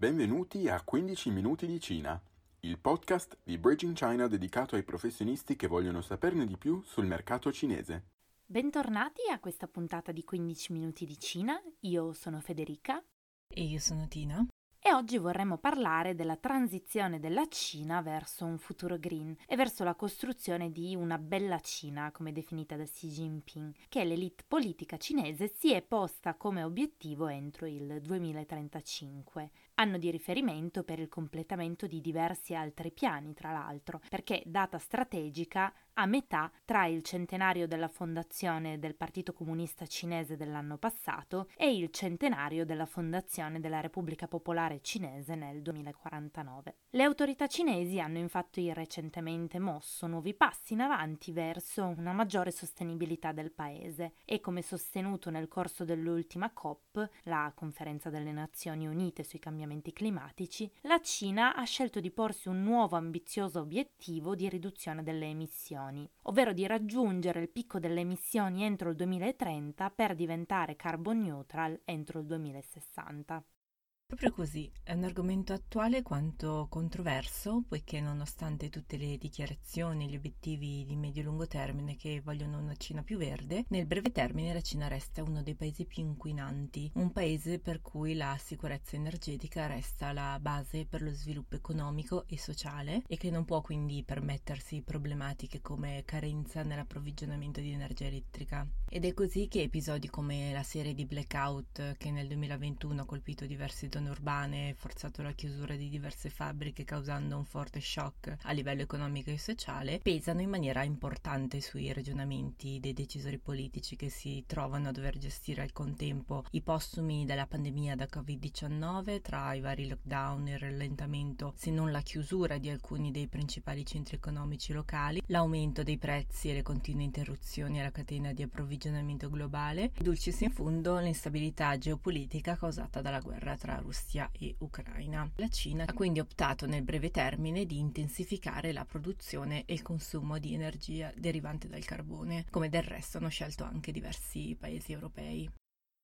Benvenuti a 15 minuti di Cina, il podcast di Bridging China dedicato ai professionisti che vogliono saperne di più sul mercato cinese. Bentornati a questa puntata di 15 minuti di Cina. Io sono Federica e io sono Tina e oggi vorremmo parlare della transizione della Cina verso un futuro green e verso la costruzione di una bella Cina, come definita da Xi Jinping, che l'elite politica cinese si è posta come obiettivo entro il 2035 anno di riferimento per il completamento di diversi altri piani, tra l'altro, perché data strategica a metà tra il centenario della fondazione del Partito Comunista Cinese dell'anno passato e il centenario della fondazione della Repubblica Popolare Cinese nel 2049. Le autorità cinesi hanno infatti recentemente mosso nuovi passi in avanti verso una maggiore sostenibilità del paese e come sostenuto nel corso dell'ultima COP, la conferenza delle Nazioni Unite sui cambiamenti climatici, la Cina ha scelto di porsi un nuovo ambizioso obiettivo di riduzione delle emissioni, ovvero di raggiungere il picco delle emissioni entro il 2030 per diventare carbon neutral entro il 2060. Proprio così, è un argomento attuale quanto controverso, poiché nonostante tutte le dichiarazioni e gli obiettivi di medio-lungo termine che vogliono una Cina più verde, nel breve termine la Cina resta uno dei paesi più inquinanti, un paese per cui la sicurezza energetica resta la base per lo sviluppo economico e sociale e che non può quindi permettersi problematiche come carenza nell'approvvigionamento di energia elettrica. Ed è così che episodi come la serie di blackout che nel 2021 ha colpito diversi zone urbane, forzato la chiusura di diverse fabbriche causando un forte shock a livello economico e sociale, pesano in maniera importante sui ragionamenti dei decisori politici che si trovano a dover gestire al contempo i postumi della pandemia da Covid-19 tra i vari lockdown, il rallentamento, se non la chiusura di alcuni dei principali centri economici locali, l'aumento dei prezzi e le continue interruzioni alla catena di approvvigionamento globale, dulcis in fondo l'instabilità geopolitica causata dalla guerra tra Russia e Ucraina. La Cina ha quindi optato nel breve termine di intensificare la produzione e il consumo di energia derivante dal carbone, come del resto hanno scelto anche diversi paesi europei.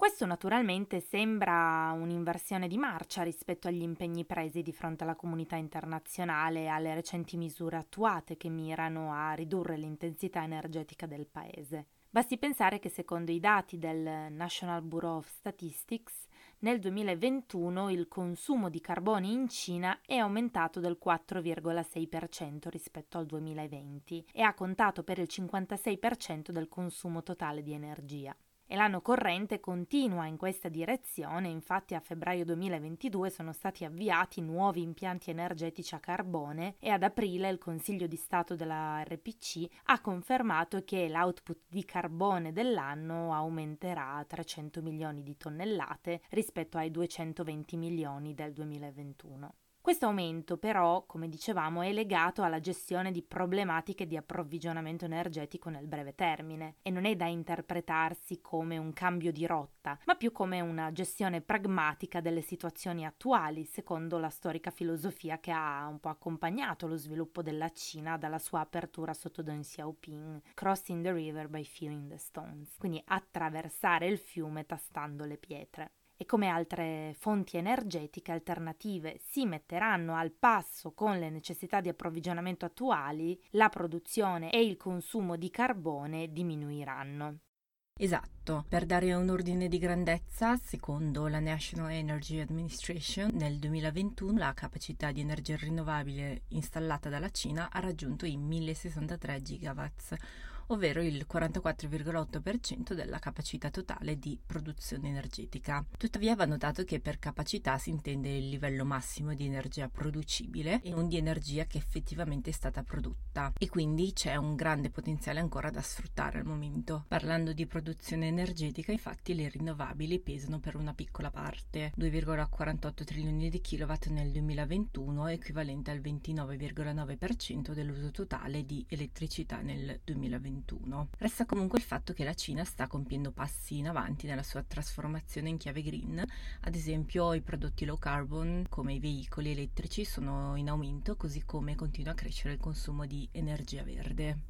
Questo naturalmente sembra un'inversione di marcia rispetto agli impegni presi di fronte alla comunità internazionale e alle recenti misure attuate che mirano a ridurre l'intensità energetica del paese. Basti pensare che secondo i dati del National Bureau of Statistics nel 2021 il consumo di carbone in Cina è aumentato del 4,6% rispetto al 2020 e ha contato per il 56% del consumo totale di energia e l'anno corrente continua in questa direzione, infatti a febbraio 2022 sono stati avviati nuovi impianti energetici a carbone e ad aprile il Consiglio di Stato della RPC ha confermato che l'output di carbone dell'anno aumenterà a 300 milioni di tonnellate rispetto ai 220 milioni del 2021. Questo aumento però, come dicevamo, è legato alla gestione di problematiche di approvvigionamento energetico nel breve termine e non è da interpretarsi come un cambio di rotta, ma più come una gestione pragmatica delle situazioni attuali, secondo la storica filosofia che ha un po' accompagnato lo sviluppo della Cina dalla sua apertura sotto Deng Xiaoping, crossing the river by feeling the stones, quindi attraversare il fiume tastando le pietre e come altre fonti energetiche alternative si metteranno al passo con le necessità di approvvigionamento attuali, la produzione e il consumo di carbone diminuiranno. Esatto, per dare un ordine di grandezza, secondo la National Energy Administration, nel 2021 la capacità di energia rinnovabile installata dalla Cina ha raggiunto i 1063 gigawatts, ovvero il 44,8% della capacità totale di produzione energetica. Tuttavia va notato che per capacità si intende il livello massimo di energia producibile e non di energia che effettivamente è stata prodotta e quindi c'è un grande potenziale ancora da sfruttare al momento. Parlando di produzione energetica, infatti le rinnovabili pesano per una piccola parte, 2,48 trilioni di kilowatt nel 2021, equivalente al 29,9% dell'uso totale di elettricità nel 2021. 2021. Resta comunque il fatto che la Cina sta compiendo passi in avanti nella sua trasformazione in chiave green, ad esempio i prodotti low carbon come i veicoli elettrici sono in aumento così come continua a crescere il consumo di energia verde.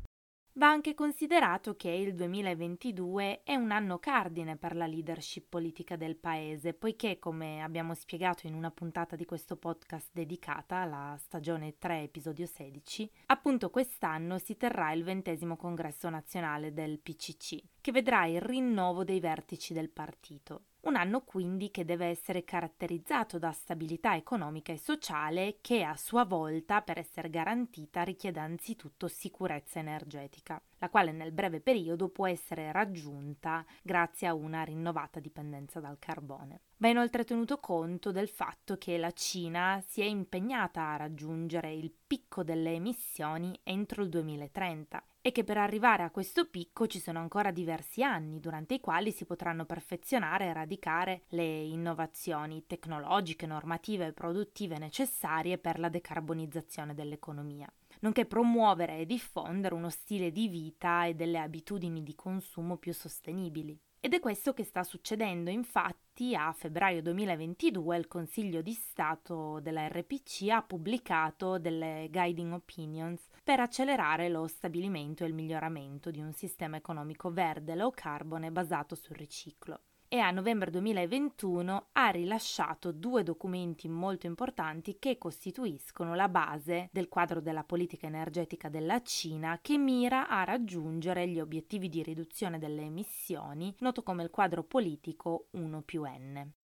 Va anche considerato che il 2022 è un anno cardine per la leadership politica del paese, poiché, come abbiamo spiegato in una puntata di questo podcast dedicata alla stagione 3, episodio 16, appunto quest'anno si terrà il ventesimo congresso nazionale del PCC, che vedrà il rinnovo dei vertici del partito. Un anno quindi che deve essere caratterizzato da stabilità economica e sociale che a sua volta, per essere garantita, richiede anzitutto sicurezza energetica, la quale nel breve periodo può essere raggiunta grazie a una rinnovata dipendenza dal carbone. Va inoltre tenuto conto del fatto che la Cina si è impegnata a raggiungere il picco delle emissioni entro il 2030 e che per arrivare a questo picco ci sono ancora diversi anni durante i quali si potranno perfezionare e radicare le innovazioni tecnologiche, normative e produttive necessarie per la decarbonizzazione dell'economia nonché promuovere e diffondere uno stile di vita e delle abitudini di consumo più sostenibili. Ed è questo che sta succedendo, infatti a febbraio 2022 il Consiglio di Stato della RPC ha pubblicato delle guiding opinions per accelerare lo stabilimento e il miglioramento di un sistema economico verde low carbone basato sul riciclo e a novembre 2021 ha rilasciato due documenti molto importanti che costituiscono la base del quadro della politica energetica della Cina che mira a raggiungere gli obiettivi di riduzione delle emissioni, noto come il quadro politico 1 più N.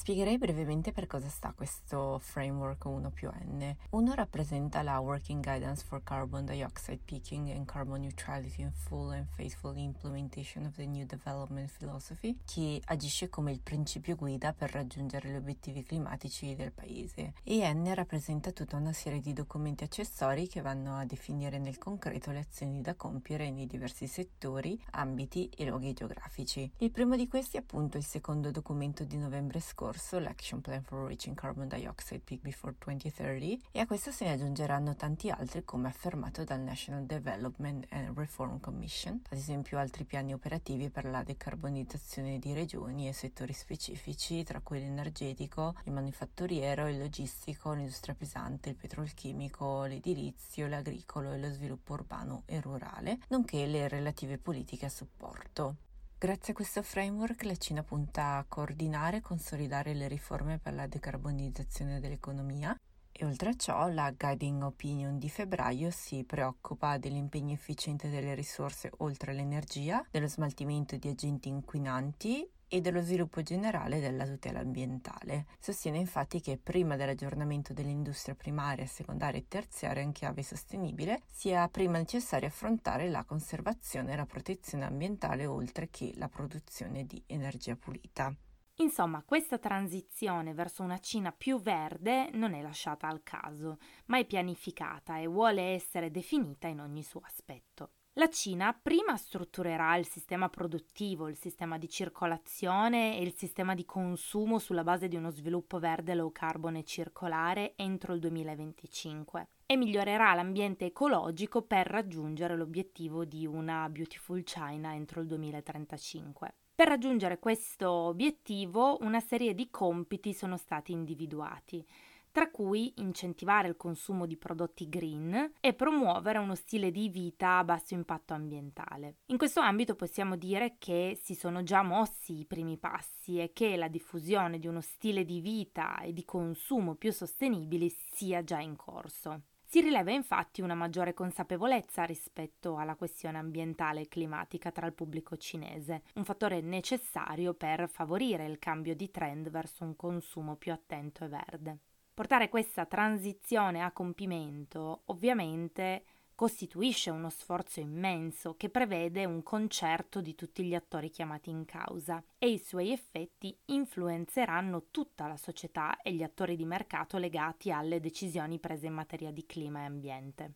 Spiegherei brevemente per cosa sta questo framework 1 più N. Uno rappresenta la Working Guidance for Carbon Dioxide Peaking and Carbon Neutrality in Full and Faithful Implementation of the New Development Philosophy, che agisce come il principio guida per raggiungere gli obiettivi climatici del paese. E N rappresenta tutta una serie di documenti accessori che vanno a definire nel concreto le azioni da compiere nei diversi settori, ambiti e luoghi geografici. Il primo di questi è appunto il secondo documento di novembre scorso scorso l'Action Plan for Reaching Carbon Dioxide Peak Before 2030 e a questo se ne aggiungeranno tanti altri come affermato dal National Development and Reform Commission, ad esempio altri piani operativi per la decarbonizzazione di regioni e settori specifici tra cui l'energetico, il manifatturiero, il logistico, l'industria pesante, il petrolchimico, l'edilizio, l'agricolo e lo sviluppo urbano e rurale, nonché le relative politiche a supporto. Grazie a questo framework la Cina punta a coordinare e consolidare le riforme per la decarbonizzazione dell'economia. E oltre a ciò la Guiding Opinion di febbraio si preoccupa dell'impegno efficiente delle risorse oltre l'energia, dello smaltimento di agenti inquinanti e dello sviluppo generale della tutela ambientale. Sostiene infatti che prima dell'aggiornamento dell'industria primaria, secondaria e terziaria in chiave sostenibile sia prima necessario affrontare la conservazione e la protezione ambientale oltre che la produzione di energia pulita. Insomma, questa transizione verso una Cina più verde non è lasciata al caso, ma è pianificata e vuole essere definita in ogni suo aspetto. La Cina prima strutturerà il sistema produttivo, il sistema di circolazione e il sistema di consumo sulla base di uno sviluppo verde low carbon e circolare entro il 2025 e migliorerà l'ambiente ecologico per raggiungere l'obiettivo di una Beautiful China entro il 2035. Per raggiungere questo obiettivo una serie di compiti sono stati individuati tra cui incentivare il consumo di prodotti green e promuovere uno stile di vita a basso impatto ambientale. In questo ambito possiamo dire che si sono già mossi i primi passi e che la diffusione di uno stile di vita e di consumo più sostenibili sia già in corso. Si rileva infatti una maggiore consapevolezza rispetto alla questione ambientale e climatica tra il pubblico cinese, un fattore necessario per favorire il cambio di trend verso un consumo più attento e verde. Portare questa transizione a compimento ovviamente costituisce uno sforzo immenso che prevede un concerto di tutti gli attori chiamati in causa e i suoi effetti influenzeranno tutta la società e gli attori di mercato legati alle decisioni prese in materia di clima e ambiente.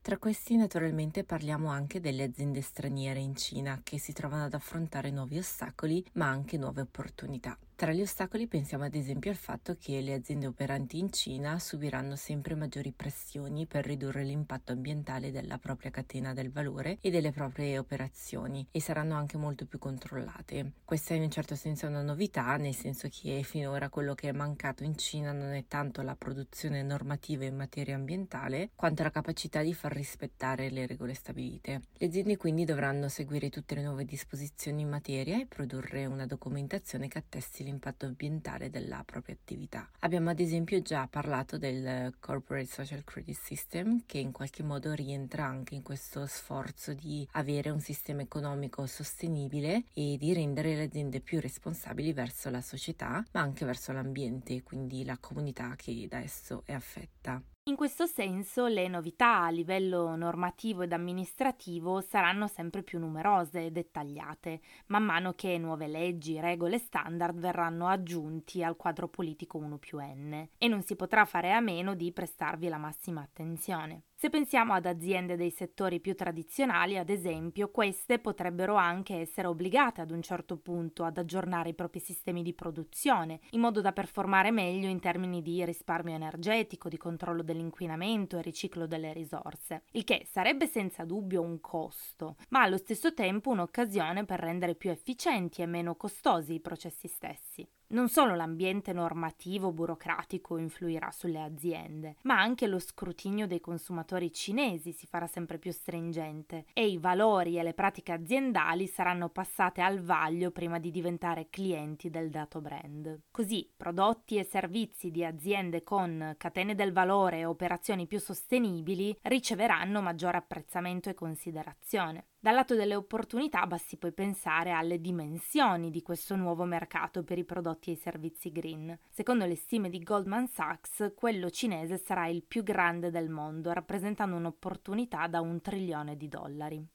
Tra questi naturalmente parliamo anche delle aziende straniere in Cina che si trovano ad affrontare nuovi ostacoli ma anche nuove opportunità. Tra gli ostacoli pensiamo ad esempio al fatto che le aziende operanti in Cina subiranno sempre maggiori pressioni per ridurre l'impatto ambientale della propria catena del valore e delle proprie operazioni e saranno anche molto più controllate. Questa è in un certo senso una novità, nel senso che finora quello che è mancato in Cina non è tanto la produzione normativa in materia ambientale, quanto la capacità di far rispettare le regole stabilite. Le aziende quindi dovranno seguire tutte le nuove disposizioni in materia e produrre una documentazione che attesti l'impatto ambientale della propria attività. Abbiamo ad esempio già parlato del Corporate Social Credit System che in qualche modo rientra anche in questo sforzo di avere un sistema economico sostenibile e di rendere le aziende più responsabili verso la società ma anche verso l'ambiente, quindi la comunità che da esso è affetta. In questo senso le novità a livello normativo ed amministrativo saranno sempre più numerose e dettagliate, man mano che nuove leggi, regole e standard verranno aggiunti al quadro politico 1 più N e non si potrà fare a meno di prestarvi la massima attenzione. Se pensiamo ad aziende dei settori più tradizionali, ad esempio, queste potrebbero anche essere obbligate ad un certo punto ad aggiornare i propri sistemi di produzione, in modo da performare meglio in termini di risparmio energetico, di controllo dell'inquinamento e riciclo delle risorse, il che sarebbe senza dubbio un costo, ma allo stesso tempo un'occasione per rendere più efficienti e meno costosi i processi stessi. Non solo l'ambiente normativo burocratico influirà sulle aziende, ma anche lo scrutinio dei consumatori cinesi si farà sempre più stringente e i valori e le pratiche aziendali saranno passate al vaglio prima di diventare clienti del dato brand. Così prodotti e servizi di aziende con catene del valore e operazioni più sostenibili riceveranno maggiore apprezzamento e considerazione. Dal lato delle opportunità basti poi pensare alle dimensioni di questo nuovo mercato per i prodotti e i servizi green. Secondo le stime di Goldman Sachs, quello cinese sarà il più grande del mondo, rappresentando un'opportunità da un trilione di dollari.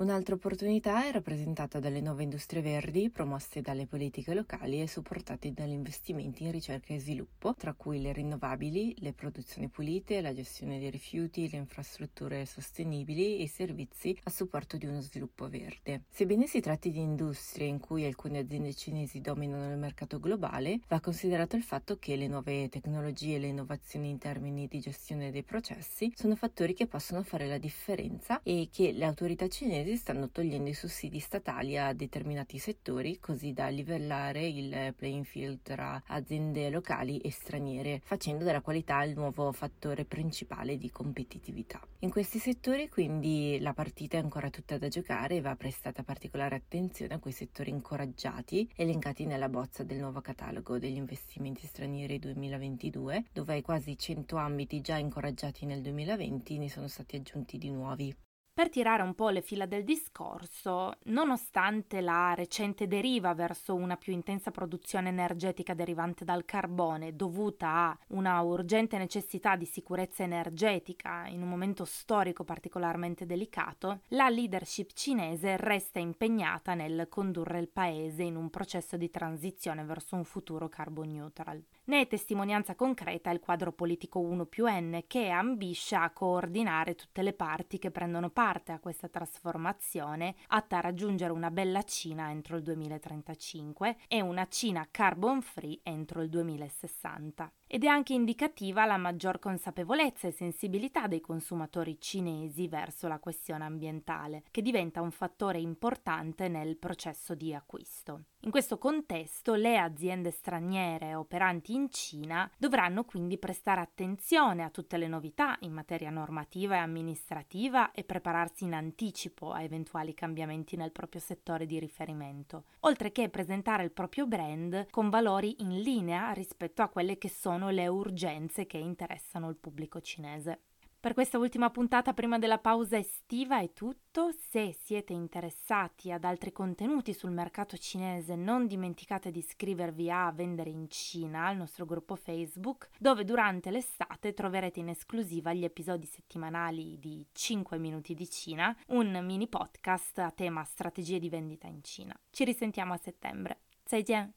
Un'altra opportunità è rappresentata dalle nuove industrie verdi promosse dalle politiche locali e supportate dagli investimenti in ricerca e sviluppo, tra cui le rinnovabili, le produzioni pulite, la gestione dei rifiuti, le infrastrutture sostenibili e i servizi a supporto di uno sviluppo verde. Sebbene si tratti di industrie in cui alcune aziende cinesi dominano il mercato globale, va considerato il fatto che le nuove tecnologie e le innovazioni in termini di gestione dei processi sono fattori che possono fare la differenza e che le autorità cinesi cinesi stanno togliendo i sussidi statali a determinati settori così da livellare il playing field tra aziende locali e straniere, facendo della qualità il nuovo fattore principale di competitività. In questi settori quindi la partita è ancora tutta da giocare e va prestata particolare attenzione a quei settori incoraggiati elencati nella bozza del nuovo catalogo degli investimenti stranieri 2022, dove ai quasi 100 ambiti già incoraggiati nel 2020 ne sono stati aggiunti di nuovi. Per tirare un po' le fila del discorso, nonostante la recente deriva verso una più intensa produzione energetica derivante dal carbone dovuta a una urgente necessità di sicurezza energetica in un momento storico particolarmente delicato, la leadership cinese resta impegnata nel condurre il paese in un processo di transizione verso un futuro carbon neutral. Ne è testimonianza concreta il quadro politico 1 più N che ambisce a coordinare tutte le parti che prendono parte a questa trasformazione atta a raggiungere una bella Cina entro il 2035 e una Cina carbon free entro il 2060 ed è anche indicativa la maggior consapevolezza e sensibilità dei consumatori cinesi verso la questione ambientale, che diventa un fattore importante nel processo di acquisto. In questo contesto le aziende straniere operanti in Cina dovranno quindi prestare attenzione a tutte le novità in materia normativa e amministrativa e prepararsi in anticipo a eventuali cambiamenti nel proprio settore di riferimento, oltre che presentare il proprio brand con valori in linea rispetto a quelle che sono sono le urgenze che interessano il pubblico cinese. Per questa ultima puntata prima della pausa estiva è tutto. Se siete interessati ad altri contenuti sul mercato cinese, non dimenticate di iscrivervi a Vendere in Cina, al nostro gruppo Facebook, dove durante l'estate troverete in esclusiva gli episodi settimanali di 5 minuti di Cina, un mini podcast a tema strategie di vendita in Cina. Ci risentiamo a settembre. 再见。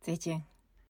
再见。